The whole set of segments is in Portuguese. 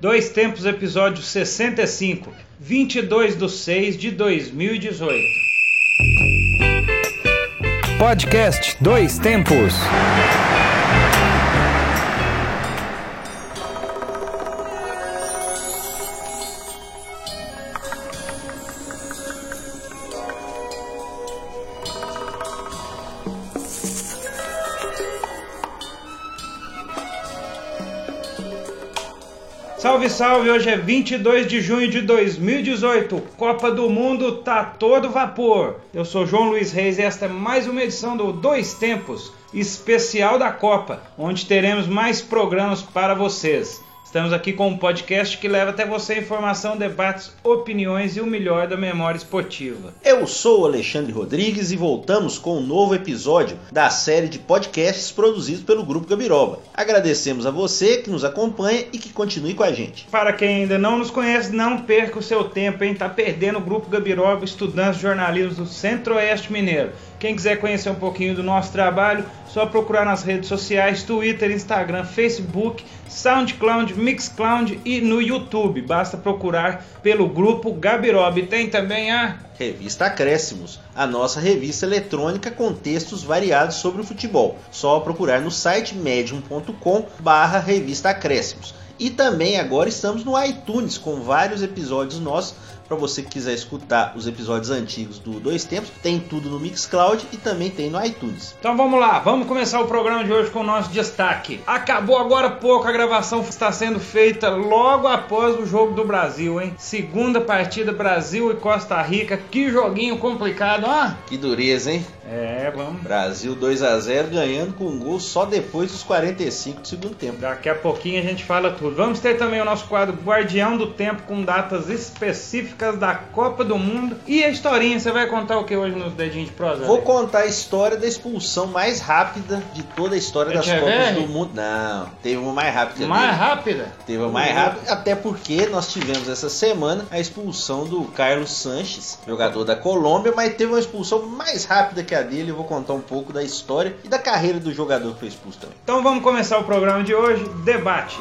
Dois Tempos, episódio 65, 22 de 6 de 2018. Podcast Dois Tempos. Salve, salve! Hoje é 22 de junho de 2018. Copa do Mundo tá todo vapor. Eu sou João Luiz Reis e esta é mais uma edição do Dois Tempos, especial da Copa, onde teremos mais programas para vocês. Estamos aqui com um podcast que leva até você informação, debates, opiniões e o melhor da memória esportiva. Eu sou o Alexandre Rodrigues e voltamos com um novo episódio da série de podcasts produzidos pelo Grupo Gabiroba. Agradecemos a você que nos acompanha e que continue com a gente. Para quem ainda não nos conhece, não perca o seu tempo, hein? Tá perdendo o Grupo Gabiroba, estudantes de jornalismo do Centro-Oeste Mineiro. Quem quiser conhecer um pouquinho do nosso trabalho, só procurar nas redes sociais, Twitter, Instagram, Facebook, SoundCloud, Mixcloud e no YouTube. Basta procurar pelo grupo Gabirob. Tem também a Revista Acréscimos, a nossa revista eletrônica com textos variados sobre o futebol. Só procurar no site medium.com barra revista Acréscimos. E também agora estamos no iTunes com vários episódios nossos para você que quiser escutar os episódios antigos do Dois Tempos, tem tudo no Mixcloud e também tem no iTunes. Então vamos lá, vamos começar o programa de hoje com o nosso destaque. Acabou agora há pouco, a gravação está sendo feita logo após o jogo do Brasil, hein? Segunda partida Brasil e Costa Rica. Que joguinho complicado, ó. Que dureza, hein? É, vamos. Brasil 2 a 0 ganhando com um gol só depois dos 45 do segundo tempo. Daqui a pouquinho a gente fala tudo. Vamos ter também o nosso quadro Guardião do Tempo com datas específicas da Copa do Mundo. E a historinha, você vai contar o que hoje nos dedinhos de prosa? Vou contar a história da expulsão mais rápida de toda a história das Copas do Mundo. Não, teve uma mais rápida. Mais dele. rápida? Teve uma mais rápida, até porque nós tivemos essa semana a expulsão do Carlos Sanches, jogador da Colômbia, mas teve uma expulsão mais rápida que a dele. Eu vou contar um pouco da história e da carreira do jogador que foi expulso também. Então vamos começar o programa de hoje. Debate.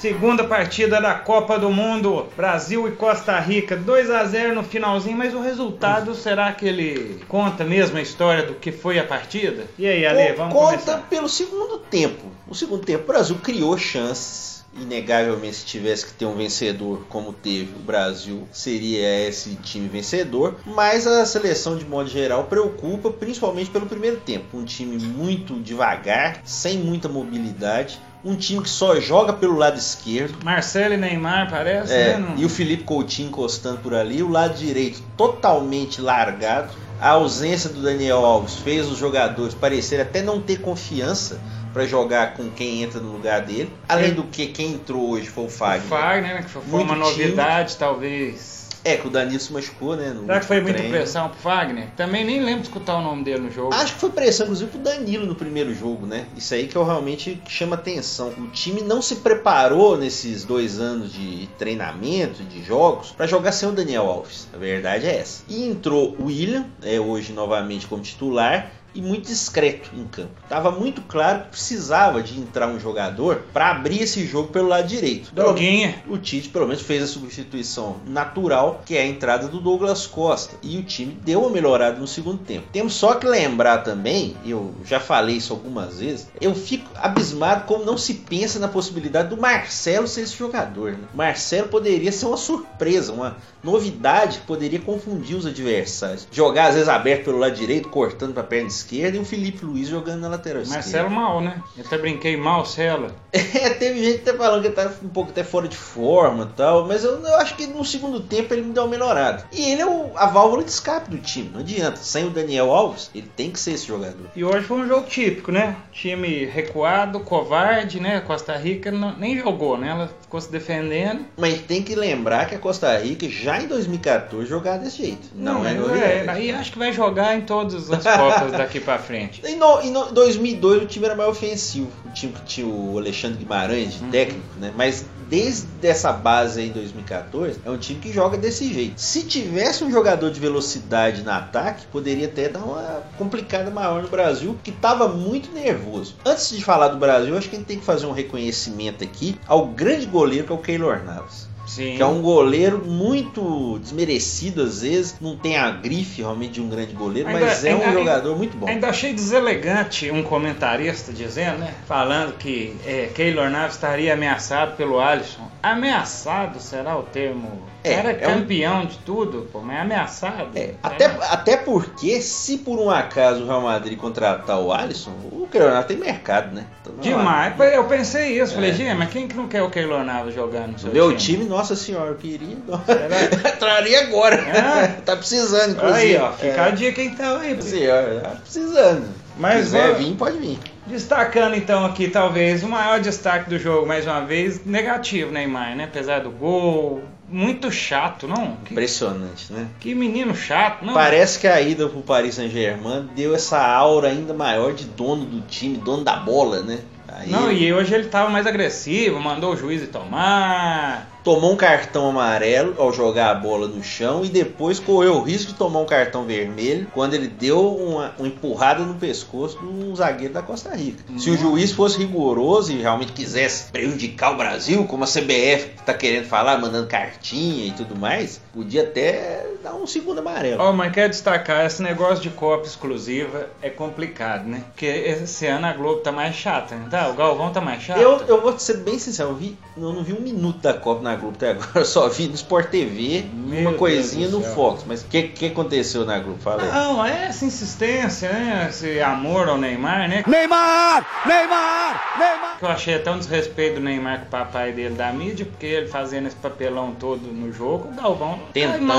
Segunda partida da Copa do Mundo, Brasil e Costa Rica, 2 a 0 no finalzinho, mas o resultado será que ele conta mesmo a história do que foi a partida? E aí, Ale, vamos conta começar. pelo segundo tempo. No segundo tempo, o Brasil criou chances. Inegavelmente, se tivesse que ter um vencedor como teve o Brasil, seria esse time vencedor. Mas a seleção, de modo geral, preocupa, principalmente pelo primeiro tempo. Um time muito devagar, sem muita mobilidade um time que só joga pelo lado esquerdo. Marcelo e Neymar, parece, é, né? E o Felipe Coutinho encostando por ali. O lado direito totalmente largado. A ausência do Daniel Alves fez os jogadores parecerem até não ter confiança para jogar com quem entra no lugar dele. Além Sim. do que quem entrou hoje foi o Fagner. O Fagner, né? Que foi Muito uma novidade, talvez. É, que o Danilo se machucou, né? no Será que foi muita treino. pressão pro Fagner? Também nem lembro de escutar o nome dele no jogo. Acho que foi pressão, inclusive, pro Danilo no primeiro jogo, né? Isso aí que eu realmente chama atenção. O time não se preparou nesses dois anos de treinamento, de jogos, para jogar sem o Daniel Alves. A verdade é essa. E entrou o William, é, hoje novamente como titular, e muito discreto em campo. Tava muito claro que precisava de entrar um jogador para abrir esse jogo pelo lado direito. Doguinha. O Tite pelo menos fez a substituição natural, que é a entrada do Douglas Costa, e o time deu uma melhorada no segundo tempo. Temos só que lembrar também, eu já falei isso algumas vezes, eu fico abismado como não se pensa na possibilidade do Marcelo ser esse jogador. Né? Marcelo poderia ser uma surpresa, uma novidade que poderia confundir os adversários. Jogar às vezes aberto pelo lado direito, cortando para a perna esquerda e o Felipe Luiz jogando na lateral Marcelo esquerda. mal, né? Eu até brinquei mal, Celo. É, teve gente até falando que tá um pouco até fora de forma e tal, mas eu, eu acho que no segundo tempo ele me deu uma melhorada. E ele é o- a válvula de escape do time, não adianta. Sem o Daniel Alves, ele tem que ser esse jogador. E hoje foi um jogo típico, né? Time recuado, covarde, né? Costa Rica não- nem jogou, né? Ela ficou se defendendo. Mas tem que lembrar que a Costa Rica já em 2014 jogava desse jeito. Não, é mas novidade. E acho que vai jogar em todas as Copas daqui pra frente. Em, no, em no- 2002 o time era mais ofensivo, o time que tinha o Alexandre Guimarães de Uhum. técnico, né? Mas desde essa base aí em 2014 é um time que joga desse jeito. Se tivesse um jogador de velocidade no ataque, poderia até dar uma complicada maior no Brasil, que estava muito nervoso. Antes de falar do Brasil, acho que a gente tem que fazer um reconhecimento aqui ao grande goleiro que é o Keylor Navas. Sim. Que é um goleiro muito desmerecido às vezes, não tem a grife realmente de um grande goleiro, Ainda- mas é um ainda- jogador muito bom. Ainda achei deselegante um comentarista dizendo, né? Falando que é, Keylor Navas estaria ameaçado pelo Alisson. Ameaçado será o termo. É, Era é um- campeão de tudo, pô, mas ameaçado. É, até, até porque, se por um acaso o Real Madrid contratar o Alisson, o Keylor tem mercado, né? Então, Demais. há- Eu pensei isso. Falei, É. gente, mas quem que não quer o Keylor jogando no seu Meu time, nossa senhora, eu queria. Entraria agora. É? tá precisando, inclusive. Aí, ó, fica a é, dica então aí. senhora, tá precisando. Mas Se quiser vou- vir, pode vir. Destacando então aqui, talvez, o maior destaque do jogo, mais uma vez, negativo, Neymar, né? Apesar do gol, muito chato, não? Impressionante, né? que menino chato, não? Parece que a ida pro Paris Saint-Germain deu essa aura ainda maior de dono do time, dono da bola, né? Aí Não, e hoje ele tava mais agressivo, mandou o juiz tomar. tomou um cartão amarelo ao jogar a bola no chão e depois correu o risco de tomar um cartão vermelho quando ele deu uma, uma empurrada no pescoço de um zagueiro da Costa Rica. Se o juiz fosse rigoroso e realmente quisesse prejudicar o Brasil, como a CBF está querendo falar, mandando cartinha e tudo mais, podia até dar um segundo amarelo. Ó, mas quero destacar, esse negócio de Copa exclusiva é complicado, né? Porque esse ano a Globo tá mais chata, né? Tá, o Galvão tá mais chato. Eu, eu vou ser bem sincero, eu, vi, eu não vi um minuto da Copa na Globo até agora, eu só vi no Sport TV Meu uma coisinha no. Fox. Mas o que, que aconteceu na Globo? Fala aí. Não, é essa insistência, né? Esse amor ao Neymar, né? Neymar! Neymar! Neymar! Que eu achei até um desrespeito do Neymar com o papai dele da mídia, porque ele fazendo esse papelão todo no jogo, o Galvão Tentando, tá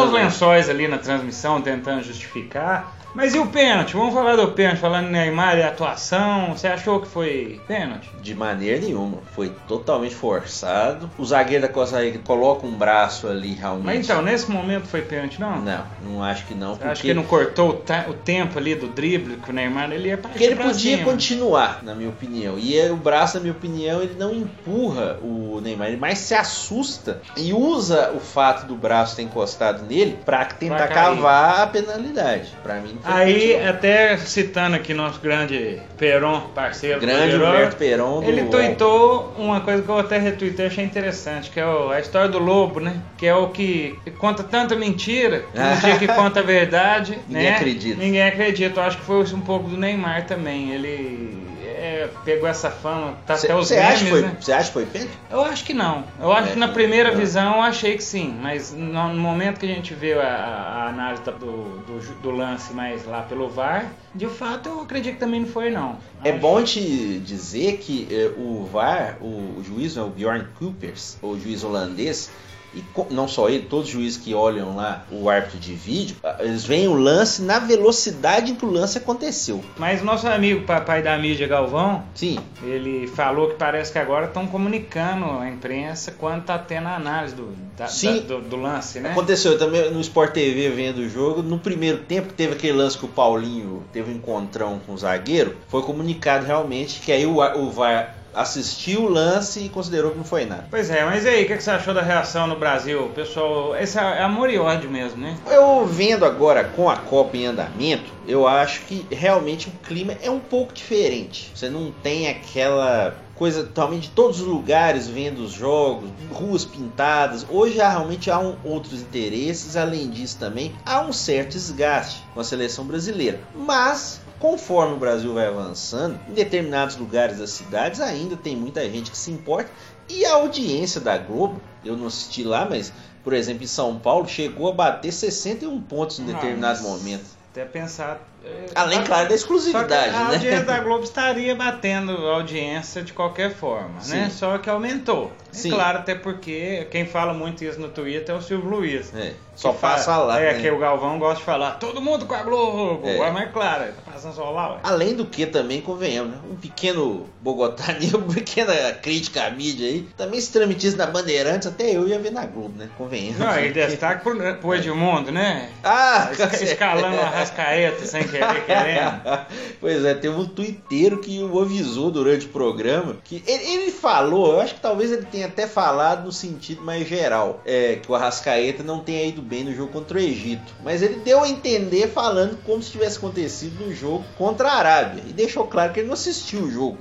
lençóis ali na transmissão, tentando justificar. Mas e o pênalti? Vamos falar do pênalti, falando em Neymar e atuação. Você achou que foi pênalti? De maneira nenhuma. Foi totalmente forçado. O zagueiro da Costa Rica coloca um braço ali realmente. Mas então, nesse momento foi pênalti, não? Não, não acho que não. Porque, acha que não cortou o, o tempo ali do drible que o Neymar ele ia partir porque ele podia cima. continuar, na minha opinião. E é- o braço, na minha opinião, ele não empurra o Neymar, ele mais se assusta e usa o fato do braço ter encostado nele pra tentar cavar a penalidade. Pra mim, Aí, até citando aqui nosso grande Peron, parceiro do Grande Peron, Humberto Peron do Ele tweetou uma coisa que eu até retuitei achei interessante, que é o- a história do lobo, né? Que é o que conta tanta mentira, que no dia que conta a verdade, Ninguém né? acredita. Ninguém acredita. Eu acho que foi um pouco do Neymar também. Ele é, pegou essa fama, tá até os memes, acha, foi, né? você acha que foi pênalti? Eu acho que não. Eu acho É, que na primeira não. visão eu achei que sim, mas no, no momento que a gente vê a, a análise do, do, do lance mais lá pelo VAR, de fato eu acredito que também não foi não. É Acho- bom te dizer que eh, o VAR, o, o juiz, né, o Bjorn Coopers, o juiz holandês, e não só ele, todos os juízes que olham lá o árbitro de vídeo, ah, eles veem o lance na velocidade em que o lance aconteceu. Mas nosso amigo papai da mídia Galvão, Sim, ele falou que parece que agora estão comunicando à imprensa quando tá tendo a análise do, da- Sim. da- do, do lance, né? aconteceu também no Sport TV vendo o jogo. No primeiro tempo, que teve aquele lance que o Paulinho teve um encontrão com o zagueiro, foi comunicado realmente que aí o, a- o VAR assistiu o lance e considerou que não foi nada. Pois é, mas e aí, o que, que você achou da reação no Brasil? Pessoal, esse é amor e ódio mesmo, né? Eu vendo agora com a Copa em andamento, eu acho que realmente o clima é um pouco diferente. Você não tem aquela coisa totalmente de todos os lugares vendo os jogos, ruas pintadas. Hoje realmente há um- outros interesses, além disso também há um certo desgaste com a seleção brasileira. Mas conforme o Brasil vai avançando, em determinados lugares das cidades ainda tem muita gente que se importa e a audiência da Globo, eu não assisti lá, mas por exemplo, em São Paulo chegou a bater 61 pontos em determinados Nossa. momentos. até pensar. É, Além, claro, da exclusividade, a né? audiência da Globo estaria batendo audiência de qualquer forma, né? Sim. Só que aumentou. É Sim. claro, até porque quem fala muito isso no Twitter é o Silvio Luiz. É, só passa lá. É, né? que o Galvão gosta de falar, todo mundo com a Globo. É. Ué, Mas claro, tá passando só lá, ué. Além do que também, convenhamos, né? um pequeno bogotanismo, uma pequena crítica à mídia aí. Também se transmitisse na Bandeirantes, até eu ia ver na Globo, né? Convenhamos. Não, e destaque pro, pro Edmundo, né? Ah, Esca- Escalando a rascaeta sem querer, querendo. Pois é, teve um tuiteiro que o avisou durante o programa que ele, ele falou, eu acho que talvez ele tenha até falado no sentido mais geral, é, que o Arrascaeta não tenha ido bem no jogo contra o Egito. Mas ele deu a entender falando como se tivesse acontecido no jogo contra a Arábia. E deixou claro que ele não assistiu o jogo.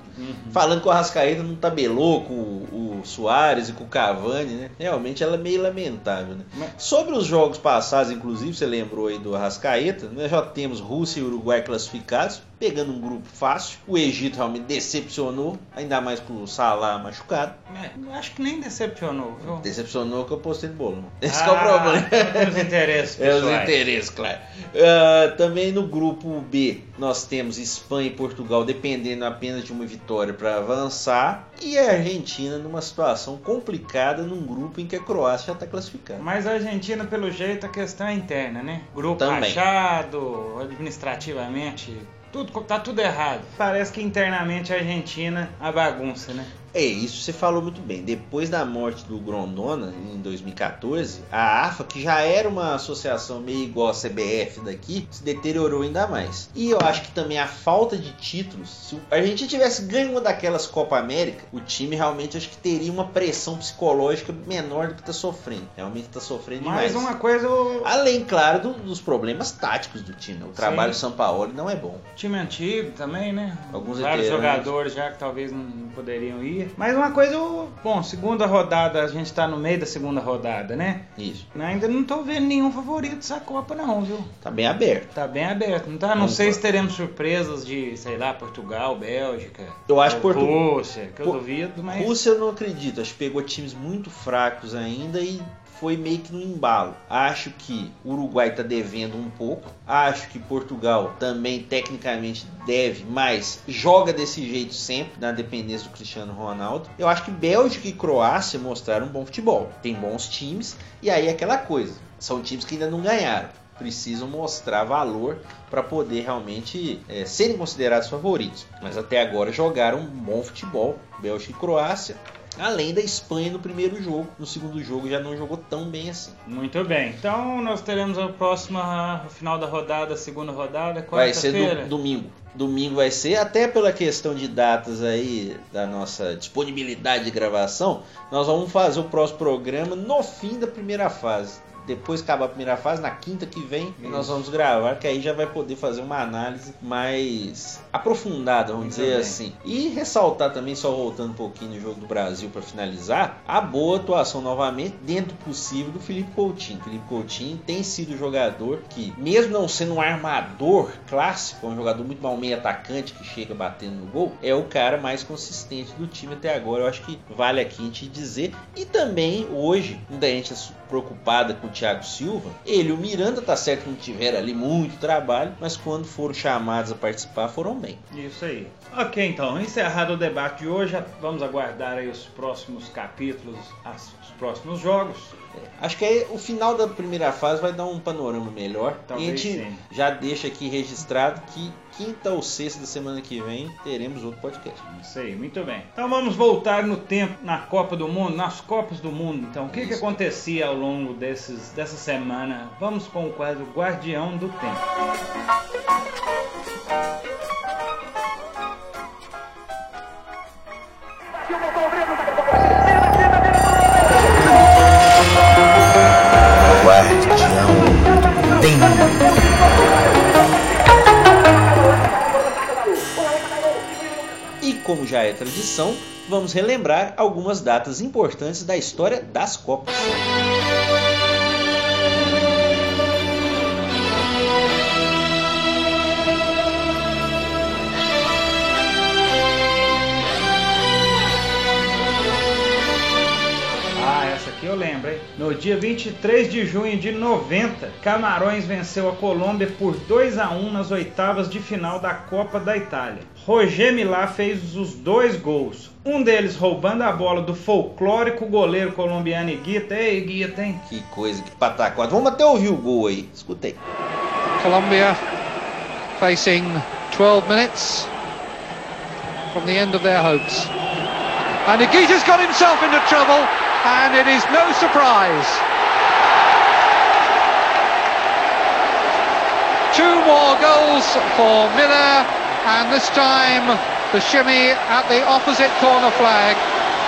Falando que o Arrascaeta não tabelou com o, o Soares e com o Cavani, né? Realmente ela é meio lamentável, né? Mas- Sobre os jogos passados, inclusive, você lembrou aí do Arrascaeta, nós já temos Rússia e Uruguai classificados, pegando um grupo fácil. O Egito realmente decepcionou, ainda mais com o Salah machucado. É, acho que nem decepcionou, viu? Decepcionou que eu postei no bolão. Esse Ah, que é o problema. Os interesses É os interesses, claro. Ah, também no grupo B, nós temos Espanha e Portugal dependendo apenas de uma vitória para avançar. E a Argentina numa situação complicada num grupo em que a Croácia já está classificada. Mas a Argentina, pelo jeito, a questão é interna, né? Grupo Também. rachado, administrativamente, tudo, tá tudo errado. Parece que internamente a Argentina a bagunça, né? É, isso você falou muito bem. Depois da morte do Grondona, em 2014, a AFA, que já era uma associação meio igual a CBF daqui, se deteriorou ainda mais. E eu acho que também a falta de títulos, se a Argentina tivesse ganho uma daquelas Copa América, o time realmente acho que teria uma pressão psicológica menor do que está sofrendo. Realmente está sofrendo Mas demais. uma coisa, o Além, claro, do- dos problemas táticos do time. O trabalho do São Paulo não é bom. time antigo também, né? Alguns Vários jogadores já que talvez não poderiam ir. Mas uma coisa, bom, segunda rodada, a gente tá no meio da segunda rodada, né? Isso. Ainda não tô vendo nenhum favorito dessa Copa, não, viu? Tá bem aberto. Tá bem aberto, não tá? Não Vamos sei lá. se teremos surpresas de, sei lá, Portugal, Bélgica. Eu acho ou Portu- Rússia, que eu Pô, duvido, mas. Rússia eu não acredito, acho que pegou times muito fracos ainda e foi meio que no embalo. Acho que o Uruguai tá devendo um pouco. Acho que Portugal também tecnicamente deve, mas joga desse jeito sempre, na dependência do Cristiano Ronaldo. Eu acho que Bélgica e Croácia mostraram um bom futebol. Tem bons times e aí é aquela coisa, são times que ainda não ganharam. Precisam mostrar valor para poder realmente é, serem considerados favoritos. Mas até agora jogaram um bom futebol, Bélgica e Croácia. Além da Espanha no primeiro jogo, no segundo jogo já não jogou tão bem assim. Muito bem. Então nós teremos a próxima final da rodada, a segunda rodada, Vai ser quarta-feira. do, domingo. Domingo vai ser, até pela questão de datas aí, da nossa disponibilidade de gravação, nós vamos fazer o próximo programa no fim da primeira fase. Depois acabar a primeira fase, na quinta que vem, nós vamos gravar, que aí já vai poder fazer uma análise mais aprofundada, vamos Muito dizer bem. assim. E ressaltar também, só voltando um pouquinho no jogo do Brasil para finalizar, a boa atuação novamente, dentro possível, do Felipe Coutinho. Felipe Coutinho tem sido o jogador que, mesmo não sendo um armador clássico, um jogador muito mal meio atacante que chega batendo no gol, é o cara mais consistente do time até agora. Eu acho que vale aqui a gente dizer. E também hoje, ainda a gente é preocupada com o Thiago Silva, ele e o Miranda tá certo que não tiveram ali muito trabalho, mas quando foram chamados a participar foram bem. Isso aí. Ok, então, encerrado o debate de hoje, vamos aguardar aí os próximos capítulos, as- os próximos jogos. Acho que aí o final da primeira fase vai dar um panorama melhor. Talvez e a gente sim. já deixa aqui registrado que quinta ou sexta da semana que vem teremos outro podcast. Isso aí, muito bem. Então vamos voltar no tempo, na Copa do Mundo, nas Copas do Mundo. Então, o que, que acontecia ao longo desses, dessa semana? Vamos com o quadro Guardião do Tempo. E como já é tradição, vamos relembrar algumas datas importantes da história das Copas. No dia 23 de junho de 90, Camarões venceu a Colômbia por 2 a 1 nas oitavas de final da Copa da Itália. Roger Milá fez os dois gols. Um deles roubando a bola do folclórico goleiro colombiano Iguita. Ei, Iguita, hein? Que coisa, que pataquada. Vamos até ouvir o gol aí. Escutei. Colombia facing 12 minutes from the end of their hopes. And Iguita's got himself into trouble, and it is no surprise. Two more goals for Miller, and this time the shimmy at the opposite corner flag.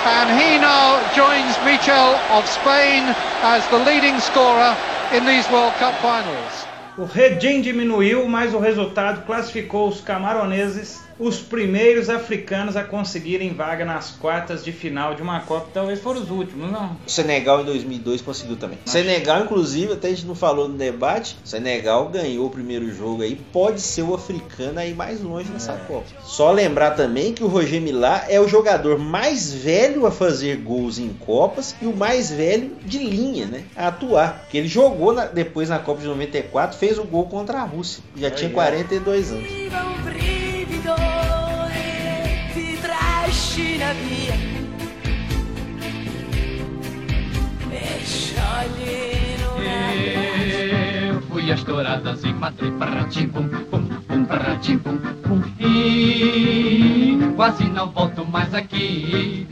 And he now joins Michel of Spain as the leading scorer in these World Cup finals. O Redim diminuiu, mas o resultado classificou os camaroneses os primeiros africanos a conseguirem vaga nas quartas de final de uma Copa. Talvez foram os últimos, não? O Senegal em 2002 conseguiu também. Acho. Senegal, inclusive, até a gente não falou no debate, Senegal ganhou o primeiro jogo aí, pode ser o africano aí mais longe nessa é. Copa. Só lembrar também que o Roger Milá é o jogador mais velho a fazer gols em Copas e o mais velho de linha, né? A atuar. Porque ele jogou na, depois na Copa de 94, fez o gol contra a Rússia. Já tinha 42 anos. E una Eu fui as touradas em Madrid, parratim, pum, pum, pum, parratim, pum, pum, e quase não volto mais aqui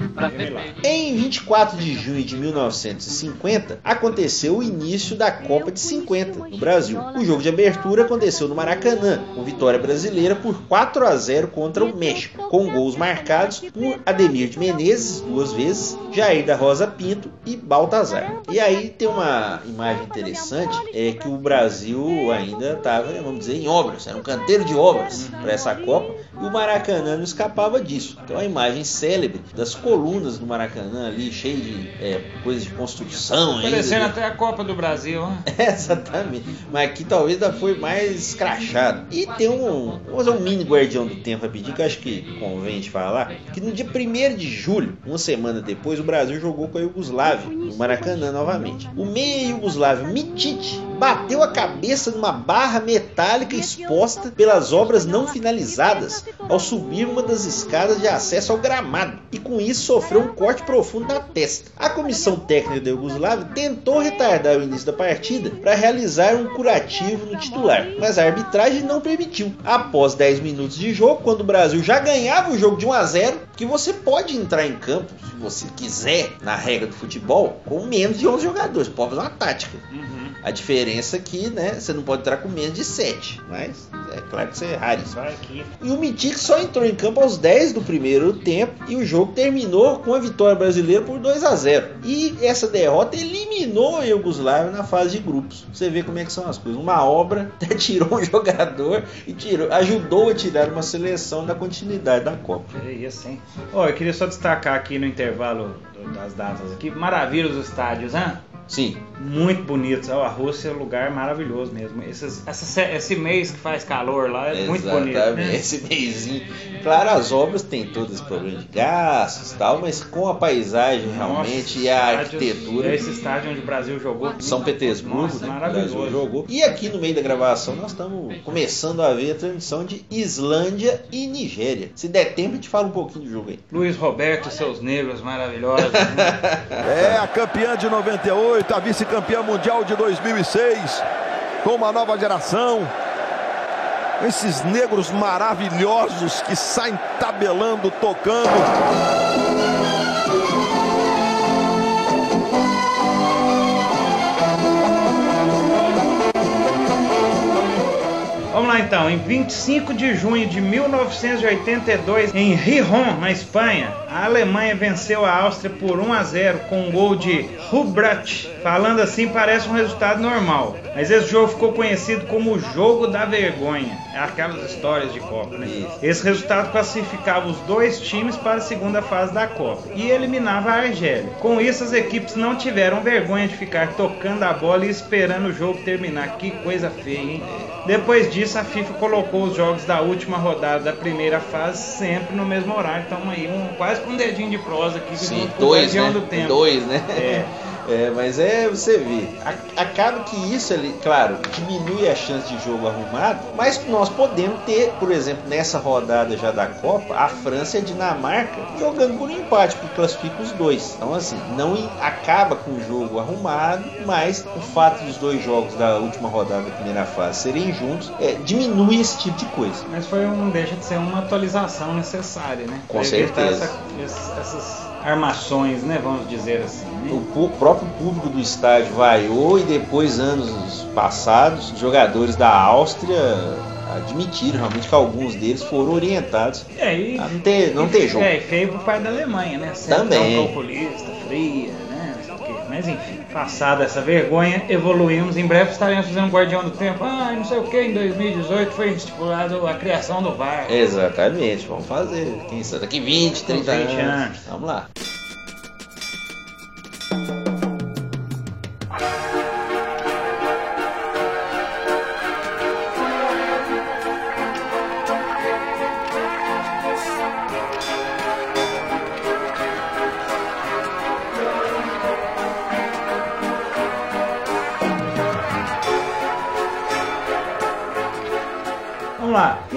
em 24 de junho de 1950, aconteceu o início da Copa de 50 no Brasil. O jogo de abertura aconteceu no Maracanã, com vitória brasileira por 4 a 0 contra o México, com gols marcados por Ademir de Menezes duas vezes, Jair da Rosa Pinto e Baltazar. E aí tem uma imagem interessante, é que o Brasil ainda estava, vamos dizer, em obras, era um canteiro de obras para essa Copa, e o Maracanã não escapava disso. Então a imagem célebre das colunas do Maracanã ali, cheio de é, coisas de construção. Parecendo até a Copa do Brasil, né? Exatamente. Mas aqui talvez ainda foi mais escrachado. E tem um. Vamos fazer um mini guardião do tempo rapidinho, que eu acho que convém te falar. Que no dia 1 de julho, uma semana depois, o Brasil jogou com a Iugoslávia, no Maracanã novamente. O meia Iugoslávio Mitite bateu a cabeça numa barra metálica exposta pelas obras não finalizadas ao subir uma das escadas de acesso ao gramado e com isso sofreu um corte profundo na testa. A comissão técnica da Yugoslávia tentou retardar o início da partida para realizar um curativo no titular, mas a arbitragem não permitiu. Após 10 minutos de jogo, quando o Brasil já ganhava o jogo de 1 a 0, que você pode entrar em campo, se você quiser, na regra do futebol, com menos de 11 jogadores, pode fazer uma tática. Uhum. A diferença é que, né, você não pode entrar com menos de 7, mas é claro que você é raríssimo. E o Mitic só entrou em campo aos 10 do primeiro tempo e o jogo terminou com a vitória brasileira por 2 a 0. E essa derrota eliminou a Iugoslávia na fase de grupos. Você vê como é que são as coisas. Uma obra até tirou um jogador e tirou, ajudou a tirar uma seleção da continuidade da Copa. É isso, hein? Oh, eu queria só destacar aqui no intervalo das datas aqui, maravilha os estádios, hein? Sim. Muito bonitos. A Rússia é um lugar maravilhoso mesmo. Esses, essa, esse mês que faz calor lá é Exatamente. muito bonito. Né? Esse mêsinho. Claro, as obras têm todo esse problema de gastos e tal, mas com a paisagem Nossa, realmente e a arquitetura. É esse estádio onde o Brasil jogou. São Petersburgo, Nossa, né? Maravilhoso. Brasil jogou. E aqui no meio da gravação nós estamos começando a ver a transmissão de Islândia e Nigéria. Se der tempo, a gente fala um pouquinho do jogo aí. Luiz Roberto e seus negros maravilhosos. Né? é a campeã de 98 a vice-campeã mundial de 2006, com uma nova geração. Esses negros maravilhosos que saem tabelando, tocando. Vamos lá então, em 25 de junho de 1982, em Rijon, na Espanha, a Alemanha venceu a Áustria por 1 a 0 com um gol de Hubrat. Falando assim parece um resultado normal, mas esse jogo ficou conhecido como o jogo da vergonha. É aquelas histórias de Copa, né? Esse resultado classificava os dois times para a segunda fase da Copa e eliminava a Argélia. Com isso, as equipes não tiveram vergonha de ficar tocando a bola e esperando o jogo terminar. Que coisa feia, hein? Depois disso, a FIFA colocou os jogos da última rodada da primeira fase sempre no mesmo horário. Então aí um, quase um dedinho de prosa aqui Sim, dois, né? do tempo. Dois, né? É. É, mas é, você vê, acaba que isso, ele, claro, diminui a chance de jogo arrumado, mas nós podemos ter, por exemplo, nessa rodada já da Copa, a França e a Dinamarca jogando por empate, porque classifica os dois. Então, assim, não acaba com o jogo arrumado, mas o fato dos dois jogos da última rodada da primeira fase serem juntos é, diminui esse tipo de coisa. Mas foi um, deixa de ser uma atualização necessária, né? Com certeza. Essa, essas armações, né? Vamos dizer assim. Né? O próprio público do estádio vaiou e depois, anos passados, jogadores da Áustria admitiram realmente que alguns deles foram orientados é, e, a não ter, não ter jogo. É, feio pro pai da Alemanha, né? Sempre Também. calculista, fria, né? Mas enfim, passada essa vergonha, evoluímos. Em breve estaremos fazendo um Guardião do Tempo. Ah, não sei o que, em 2018 foi estipulado a criação do VAR. Exatamente, vamos fazer. Quem sabe daqui 20, 30 20 anos. anos. Vamos lá.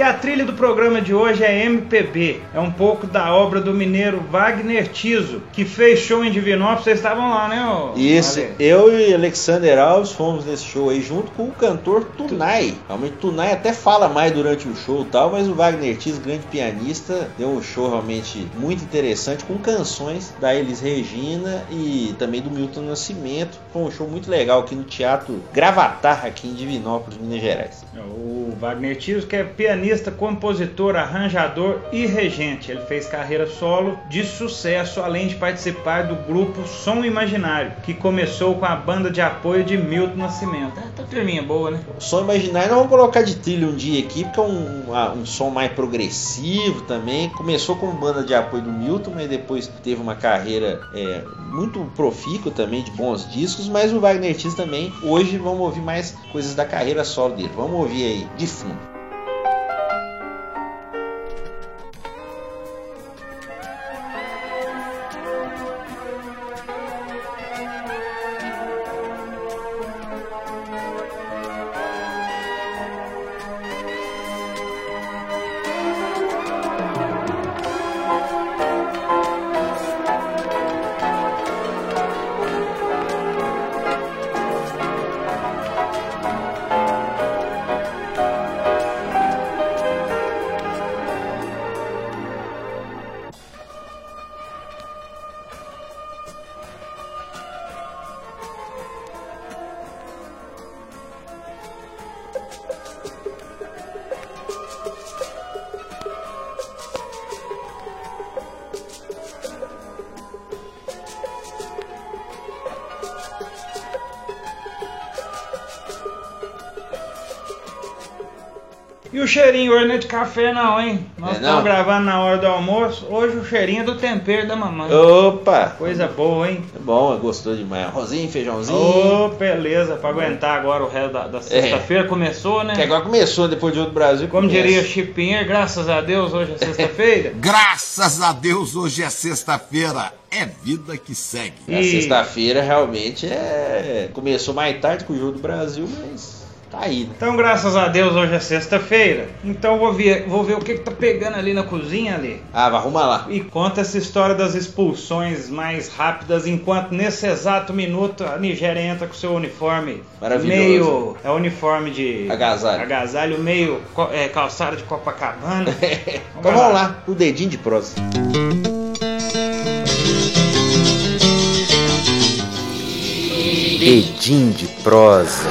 A trilha do programa de hoje é MPB. É um pouco da obra do mineiro Wagner Tiso, que fez show em Divinópolis. Vocês estavam lá, né? Ô, Isso. Ale? Eu e Alexander Alves fomos nesse show aí junto com o cantor Tunai. Realmente, Tunai até fala mais durante o show e tal, mas o Wagner Tiso, grande pianista, deu um show realmente muito interessante com canções da Elis Regina e também do Milton Nascimento. Foi um show muito legal aqui no Teatro Gravatar, aqui em Divinópolis, Minas Gerais. É, o Wagner Tiso, que é pianista compositor, arranjador e regente. Ele fez carreira solo de sucesso, além de participar do grupo Som Imaginário, que começou com a banda de apoio de Milton Nascimento. É, tá firminha boa, né? O Som Imaginário nós vamos colocar de trilha um dia aqui, porque é um, um, um som mais progressivo também. Começou com banda de apoio do Milton, mas depois teve uma carreira é, muito profícua também, de bons discos. Mas o Wagner Tiz também, hoje vamos ouvir mais coisas da carreira solo dele. Vamos ouvir aí, de fundo. Cheirinho hoje não é de café não, hein? Nós é, estamos gravando na hora do almoço. Hoje o cheirinho é do tempero da mamãe. Opa! Coisa boa, hein? É bom, gostou demais. Arrozinho, feijãozinho. Ô, oh, beleza, pra aguentar agora o resto da, da sexta-feira. É. Começou, né? Que agora começou, depois de outro Brasil. Como começa. diria Chico Pinheiro, graças a Deus hoje é sexta-feira. graças a Deus hoje é sexta-feira. É vida que segue. E... A sexta-feira realmente é. Começou mais tarde que o jogo do Brasil, mas Tá aí, né? Então, graças a Deus, hoje é sexta-feira. Então, vou ver, vou ver o que, que tá pegando ali na cozinha ali. Ah, vai arrumar lá. E conta essa história das expulsões mais rápidas, enquanto nesse exato minuto a Nigéria entra com seu uniforme. Maravilhoso. Meio. É uniforme de. Agasalho. Agasalho, meio é, calçado de Copacabana. então vamos lá, o dedinho de prosa. Dedinho de prosa.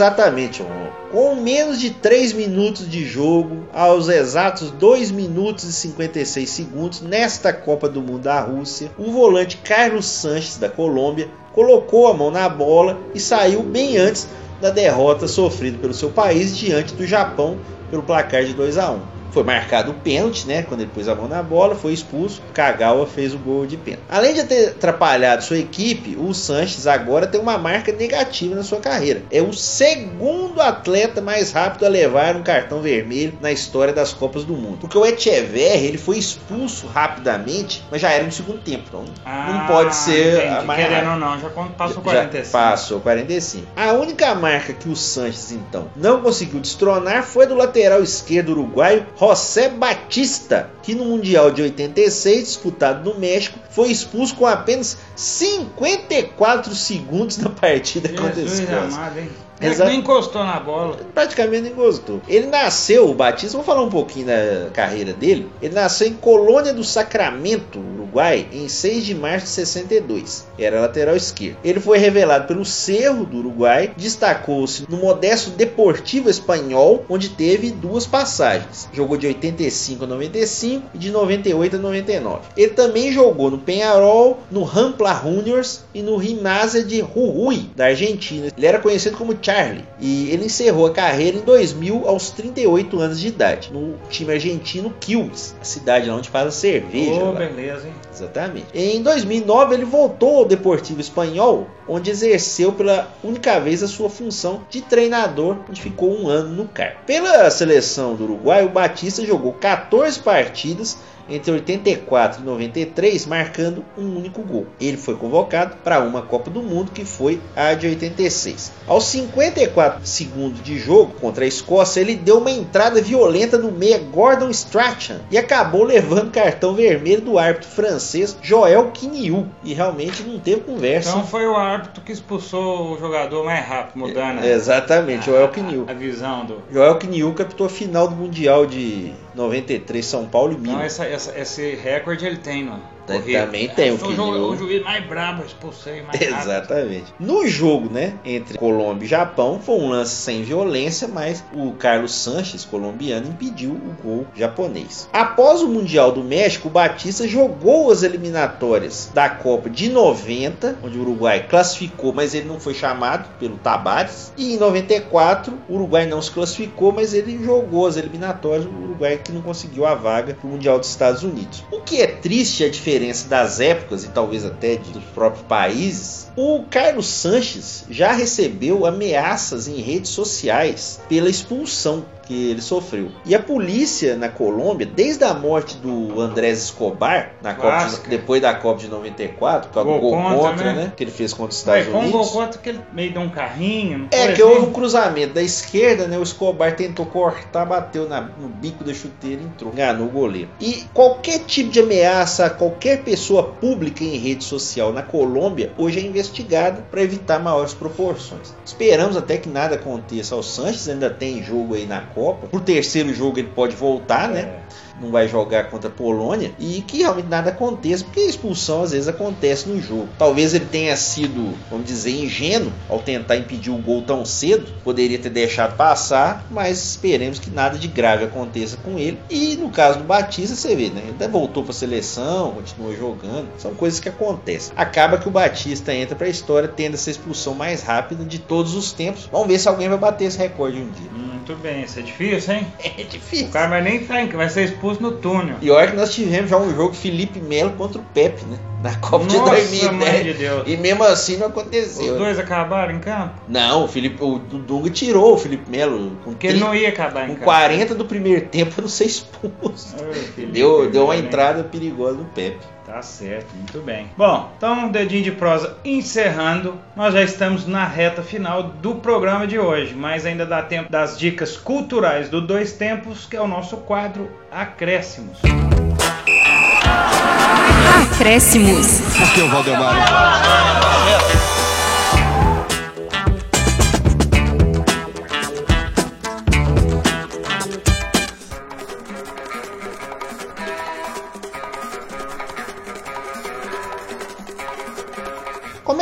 Exatamente, com menos de 3 minutos de jogo, aos exatos 2 minutos e 56 segundos, nesta Copa do Mundo da Rússia, o volante Carlos Sanches da Colômbia colocou a mão na bola e saiu bem antes da derrota sofrida pelo seu país diante do Japão pelo placar de 2 a 1. Foi marcado o pênalti, né? Quando ele pôs a mão na bola, foi expulso. Kagawa fez o gol de pênalti. Além de ter atrapalhado sua equipe, o Sanches agora tem uma marca negativa na sua carreira. É o segundo atleta mais rápido a levar um cartão vermelho na história das Copas do Mundo. Porque o Echeverri, ele foi expulso rapidamente, mas já era no segundo tempo. Então Ah, não pode ser entendi. a mais Querendo ou não, já passou Já 45. Passou 45. A única marca que o Sanches, então, não conseguiu destronar foi do lateral esquerdo uruguaio José Batista, que no Mundial de 86, disputado no México, foi expulso com apenas 54 segundos na partida contra Jesus Escócia. amado, hein? Nem encostou na bola. Praticamente nem gostou. Ele nasceu, o Batista, vou falar um pouquinho da carreira dele. Ele nasceu em Colônia do Sacramento, Uruguai, em 6 de março de 62. Era lateral esquerdo. Ele foi revelado pelo Cerro do Uruguai, destacou-se no modesto Deportivo Espanhol, onde teve duas passagens. Jogou de 85 a 95 e de 98 a 99. Ele também jogou no Penharol, no Rampla Juniors e no Gimnasia de Jujuy, da Argentina. Ele era conhecido como Charlie e ele encerrou a carreira em 2000 aos 38 anos de idade, no time argentino Quilmes, a cidade lá onde faz a cerveja. Lá. beleza, hein? Exatamente. Em 2009 ele voltou ao Deportivo Espanhol, onde exerceu pela única vez a sua função de treinador, onde ficou um ano no cargo. Pela seleção do Uruguai, o Batista jogou 14 partidas entre 84 e 93, marcando um único gol. Ele foi convocado para uma Copa do Mundo que foi a de 86. Aos 54 segundos de jogo contra a Escócia, ele deu uma entrada violenta no meia Gordon Strachan e acabou levando cartão vermelho do árbitro francês Joel Quiniu. E realmente não teve conversa. Então foi o árbitro que expulsou o jogador mais rápido, mudando a- Exatamente, Joel Quiniu. a, a visão do. Joel Quiniu captou a final do Mundial de 93, São Paulo e Então Minas. essa, essa- esse recorde ele tem, mano. Também tem, o Foi o, o juiz mais brabo, expulsei mais rápido. Exatamente. No jogo, né, entre Colômbia e Japão, foi um lance sem violência, mas o Carlos Sanches, colombiano, impediu o gol japonês. Após o Mundial do México, o Batista jogou as eliminatórias da Copa de 90, onde o Uruguai classificou, mas ele não foi chamado pelo Tabares. E em 94, o Uruguai não se classificou, mas ele jogou as eliminatórias, o Uruguai que não conseguiu a vaga para o Mundial dos Estados Unidos. O que é triste é a diferença das épocas e talvez até dos próprios países. O Carlos Sanches já recebeu ameaças em redes sociais pela expulsão que ele sofreu. E a polícia na Colômbia, desde a morte do Andrés Escobar, na Copa de- depois da Copa de 94, por causa do Gol gol contra, contra, né? né? Que ele fez contra os Mas Estados com um Unidos. gol contra que ele meio de um carrinho. É que assim? houve um cruzamento da esquerda, né? O Escobar tentou cortar, bateu na- no bico da chuteira e entrou. Enganou o goleiro. E qualquer tipo de ameaça a qualquer pessoa pública em rede social na Colômbia hoje é investigada para evitar maiores proporções. Esperamos até que nada aconteça ao Sanches, ainda tem jogo aí na Copa. Pro terceiro jogo ele pode voltar, né? É. não vai jogar contra a Polônia e que realmente nada aconteça, porque a expulsão às vezes acontece no jogo. Talvez ele tenha sido, vamos dizer, ingênuo ao tentar impedir o gol tão cedo, poderia ter deixado passar, mas esperemos que nada de grave aconteça com ele. E no caso do Batista, você vê, né? Ele até voltou para a seleção, continuou jogando, são coisas que acontecem. Acaba que o Batista entra para a história tendo essa expulsão mais rápida de todos os tempos. Vamos ver se alguém vai bater esse recorde um dia. Muito bem, isso é difícil, hein? É O difícil. cara vai nem sair, que vai ser expulso no túnel. E olha que nós tivemos já um jogo Felipe Melo contra o Pepe, né? Na Copa de Nossa, 2010. mãe de Deus. E mesmo assim não Os aconteceu. dois acabaram em campo? Não, o Felipe, o Dunga tirou o Felipe Melo com, Porque ele não ia acabar em com campo. 40 do primeiro tempo para não ser expulso. Felipe, Deu, deu uma né? entrada perigosa no Pepe. Tá certo, muito bem. Bom, então, dedinho de prosa encerrando, nós já estamos na reta final do programa de hoje, mas ainda dá tempo das dicas culturais do Dois Tempos, que é o nosso quadro Acréscimos. Acréscimos. Aqui é o Valdemar.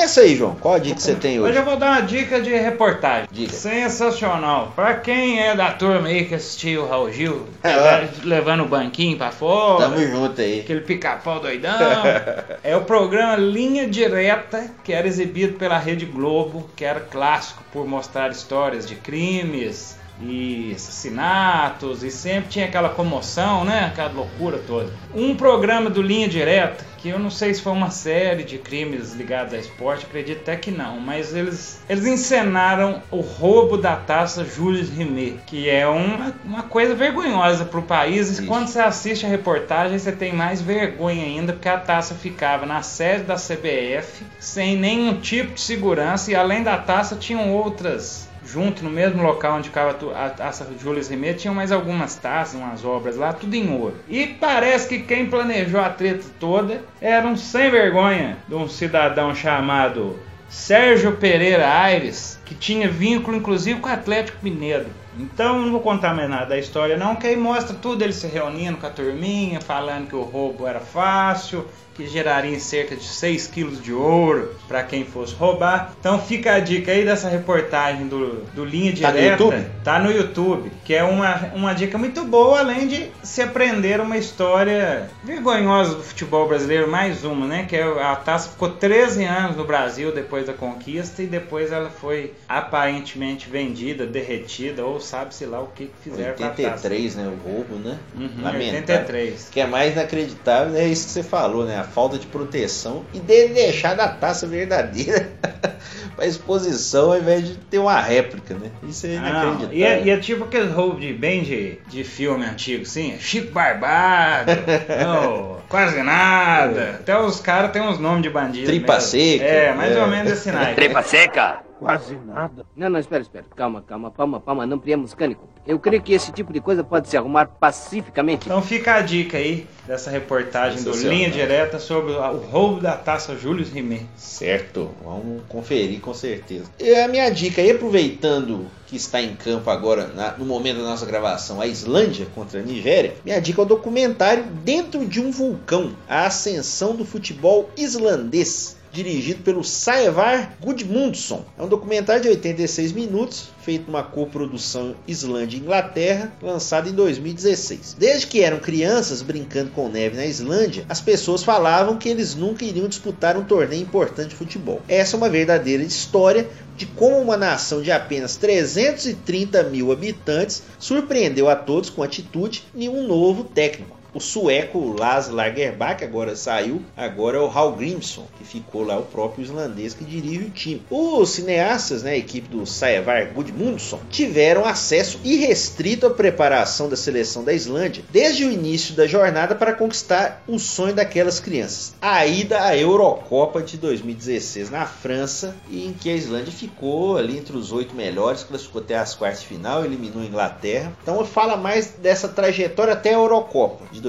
Começa aí, João. Qual a dica que você tem Hoje hoje? eu vou dar uma dica de reportagem. Diga. Sensacional. Pra quem é da turma aí que assistiu o Raul Gil, É, levando- levando o banquinho pra fora, Tamo junto aí. aquele pica-pau doidão. é o programa Linha Direta, que era exibido pela Rede Globo, que era clássico por mostrar histórias de crimes, e assassinatos e sempre tinha aquela comoção, né? Aquela loucura toda. Um programa do Linha Direta, que eu não sei se foi uma série de crimes ligados a esporte, acredito até que não, mas eles, eles encenaram o roubo da taça Jules Rimet, que é uma, uma coisa vergonhosa para o país. E quando você assiste a reportagem, você tem mais vergonha ainda, porque a taça ficava na sede da CBF, sem nenhum tipo de segurança, e além da taça tinham outras junto no mesmo local onde ficava a taça Julius Rimet, tinham mais algumas taças, umas obras lá, tudo em ouro. E parece que quem planejou a treta toda era um sem vergonha de um cidadão chamado Sérgio Pereira Aires, que tinha vínculo inclusive com o Atlético Mineiro. Então não vou contar mais nada da história não, que aí mostra tudo ele se reunindo com a turminha, falando que o roubo era fácil, que geraria cerca de 6 quilos de ouro para quem fosse roubar. Então fica a dica aí dessa reportagem do, do Linha Direta. Tá no YouTube? Tá no YouTube, que é uma, uma dica muito boa, além de se aprender uma história vergonhosa do futebol brasileiro, mais uma, né? Que é a taça ficou 13 anos no Brasil depois da conquista e depois ela foi aparentemente vendida, derretida, ou sabe-se lá o que, que fizeram 83, né? O roubo, né? Uhum, Lamentável. 83. Que é mais inacreditável, é isso que você falou, né? Falta de proteção e dele deixar da taça verdadeira para exposição ao invés de ter uma réplica, né? Isso é inacreditável. e, é, e, é, tipo aquele roubo de bem de, de filme antigo, assim, Chico Barbado, não, quase nada. Até os caras têm uns nomes de bandido. Tripa mesmo. seca. É, mais é. ou menos esse naipe. Tripa seca? Quase nada. Não, não, espera, espera. Calma, calma, palma, palma, não priemos cânico. Eu creio que esse tipo de coisa pode se arrumar pacificamente. Então fica a dica aí dessa reportagem do Linha Direta sobre o roubo da taça Júlio Rimet. Certo, vamos conferir com certeza. E a minha dica aí, aproveitando que está em campo agora, na, no momento da nossa gravação, a Islândia contra a Nigéria, minha dica é o documentário Dentro de um Vulcão, a ascensão do futebol islandês dirigido pelo Saevar Gudmundsson. É um documentário de 86 minutos, feito numa coprodução Islândia e Inglaterra, lançado em 2016. Desde que eram crianças brincando com neve na Islândia, as pessoas falavam que eles nunca iriam disputar um torneio importante de futebol. Essa é uma verdadeira história de como uma nação de apenas 330 mil habitantes surpreendeu a todos com atitude e um novo técnico o sueco Lars Lagerbäck agora saiu, agora é o Hal Grimson, que ficou lá o próprio islandês que dirige o time. Os cineastas, né, a equipe do Saevar Gudmundsson, tiveram acesso irrestrito à preparação da seleção da Islândia desde o início da jornada para conquistar o sonho daquelas crianças. A ida à Eurocopa de 2016 na França, em que a Islândia ficou ali entre os oito melhores, classificou até as quartas de final, eliminou a Inglaterra. Então fala mais dessa trajetória até a Eurocopa de 2016.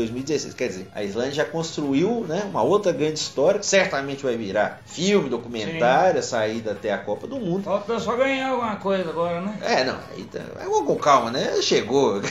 Quer dizer, a Islândia já construiu né, uma outra grande história que certamente vai virar filme, documentário, a saída até a Copa do Mundo. Só ganhar alguma coisa agora, né? É, não, aí tá, vamos com calma, né? Chegou.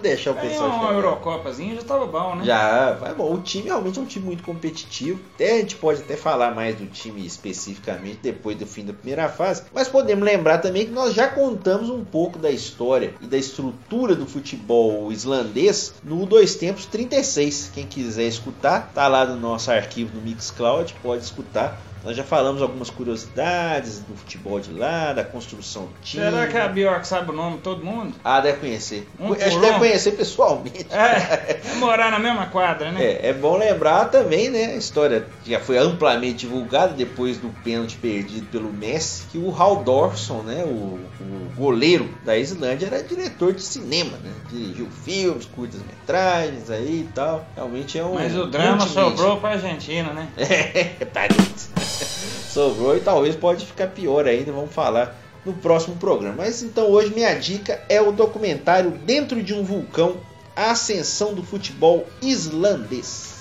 Deixar o pessoal. uma Eurocopazinha já tava bom, né? Já, vai bom. O time realmente é um time muito competitivo. Até a gente pode até falar mais do time especificamente depois do fim da primeira fase. Mas podemos lembrar também que nós já contamos um pouco da história e da estrutura do futebol islandês no Tempos 36. Quem quiser escutar, tá lá no nosso arquivo no Mixcloud, pode escutar. Nós já falamos algumas curiosidades do futebol de lá, da construção do time. Será que a Bjork sabe o nome de todo mundo? Ah, deve conhecer. Um Acho que deve conhecer pessoalmente. É, é, morar na mesma quadra, né? É, é bom lembrar também, né? A história já foi amplamente divulgada depois do pênalti perdido pelo Messi, que o Hal Dorson, né? O, o goleiro da Islândia, era diretor de cinema, né? Dirigiu filmes, curtas-metragens aí e tal. Realmente é um. Mas o drama sobrou pra Argentina, né? É, parente. Sobrou e talvez pode ficar pior ainda, vamos falar no próximo programa. Mas então hoje minha dica é o documentário Dentro de um Vulcão, a ascensão do futebol islandês.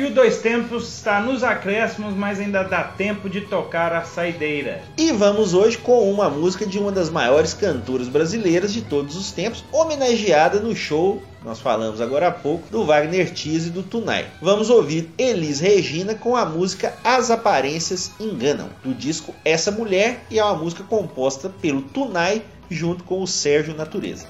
E o Dois Tempos está nos acréscimos, mas ainda dá tempo de tocar a saideira. E vamos hoje com uma música de uma das maiores cantoras brasileiras de todos os tempos, homenageada no show nós falamos agora há pouco do Wagner Tiz e do Tunai. Vamos ouvir Elis Regina com a música As Aparências Enganam, do disco Essa Mulher, e é uma música composta pelo Tunai junto com o Sérgio Natureza.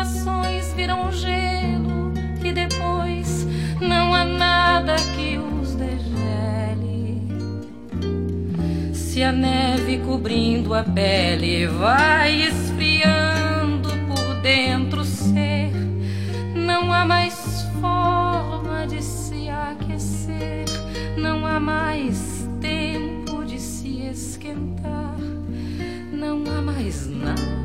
Corações viram gelo e depois não há nada que os degele. Se a neve cobrindo a pele vai esfriando por dentro o ser, não há mais forma de se aquecer, não há mais tempo de se esquentar, não há mais nada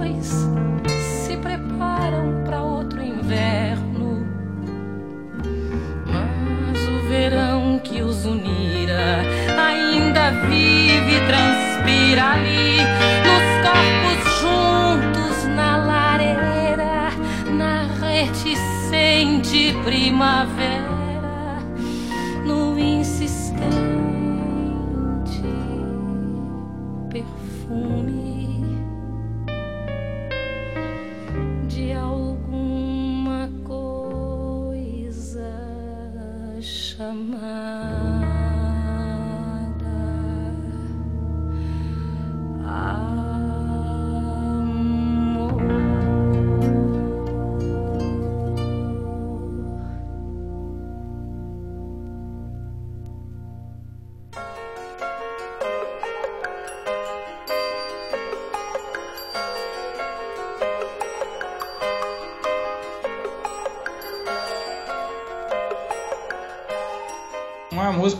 depois se preparam para outro inverno. Mas o verão que os unira ainda vive e transpira ali nos corpos juntos na lareira, na reticente primavera,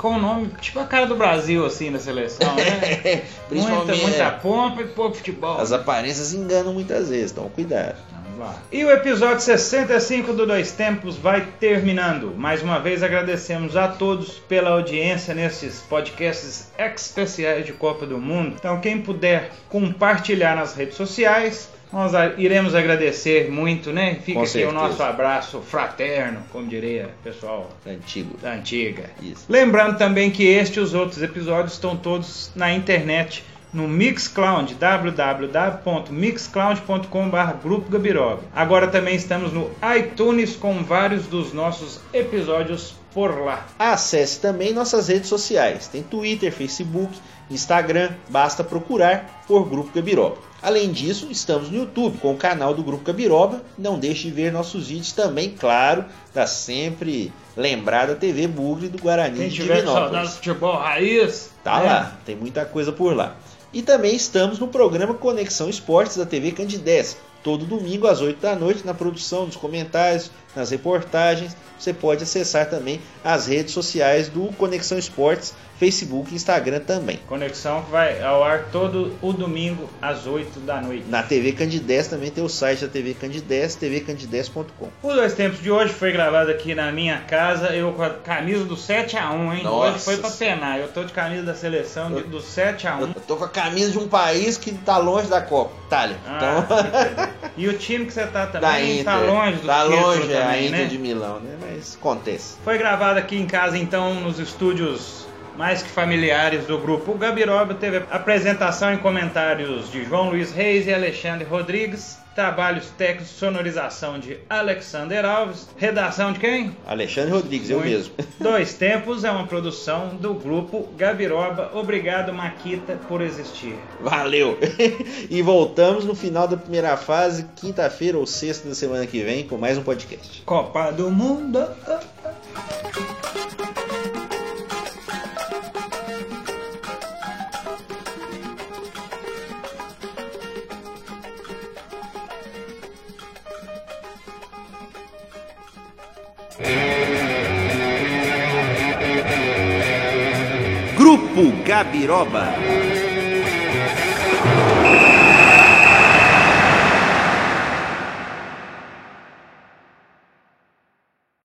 com um nome tipo a cara do Brasil, assim, da seleção, né? muita, Principalmente, muita é. pompa e pouco futebol. As aparências enganam muitas vezes, então cuidado. E o episódio 65 do Dois Tempos vai terminando. Mais uma vez agradecemos a todos pela audiência nesses podcasts especiais de Copa do Mundo. Então, quem puder compartilhar nas redes sociais, nós iremos agradecer muito, né? Fica Com aqui certeza. o nosso abraço fraterno, como diria o pessoal Antigo. da antiga. Isso. Lembrando também que este e os outros episódios estão todos na internet no Mixcloud, www.mixcloud.com.br Grupo Gabiroba. Agora também estamos no iTunes com vários dos nossos episódios por lá. Acesse também nossas redes sociais. Tem Twitter, Facebook Instagram, basta procurar por Grupo Gabiroba. Além disso, estamos no YouTube com o canal do Grupo Gabiroba. Não deixe de ver nossos vídeos também, claro, da sempre lembrada TV Bugre do Guarani Quem de tiver Divinópolis. saudade do futebol raiz, Tá né? lá, tem muita coisa por lá. E também estamos no programa Conexão Esportes da TV Candidez. Todo domingo às 8 da noite, na produção, nos comentários, nas reportagens. Você pode acessar também as redes sociais do Conexão Esportes, Facebook e Instagram também. Conexão que vai ao ar todo o domingo às 8 da noite. Na TV Candidez também tem o site da TV Candidez, tvcandidez.com. O Dois Tempos de hoje foi gravado aqui na minha casa, eu com a camisa do 7x1, hein? Nossa. Hoje foi pra penar. Eu tô de camisa da seleção de- do 7x1. Eu tô com a camisa de um país que tá longe da Copa, Itália. Ah, Então, E o time que você tá da também Inter. tá longe do Tá título longe é, a também, Inter né? de Milão, né? Mas acontece. Foi gravado aqui em casa, então, nos estúdios mais que familiares do grupo Gabiroba. Teve apresentação e comentários de João Luiz Reis e Alexandre Rodrigues. Trabalhos técnicos de sonorização de Alexander Alves. Redação de quem? Alexandre Rodrigues, eu Muito. mesmo. Dois Tempos é uma produção do grupo Gabiroba. Obrigado, Maquita, por existir. Valeu! e voltamos no final da primeira fase, quinta-feira ou sexta da semana que vem, com mais um podcast. Copa do Mundo. Grupo Gabiroba.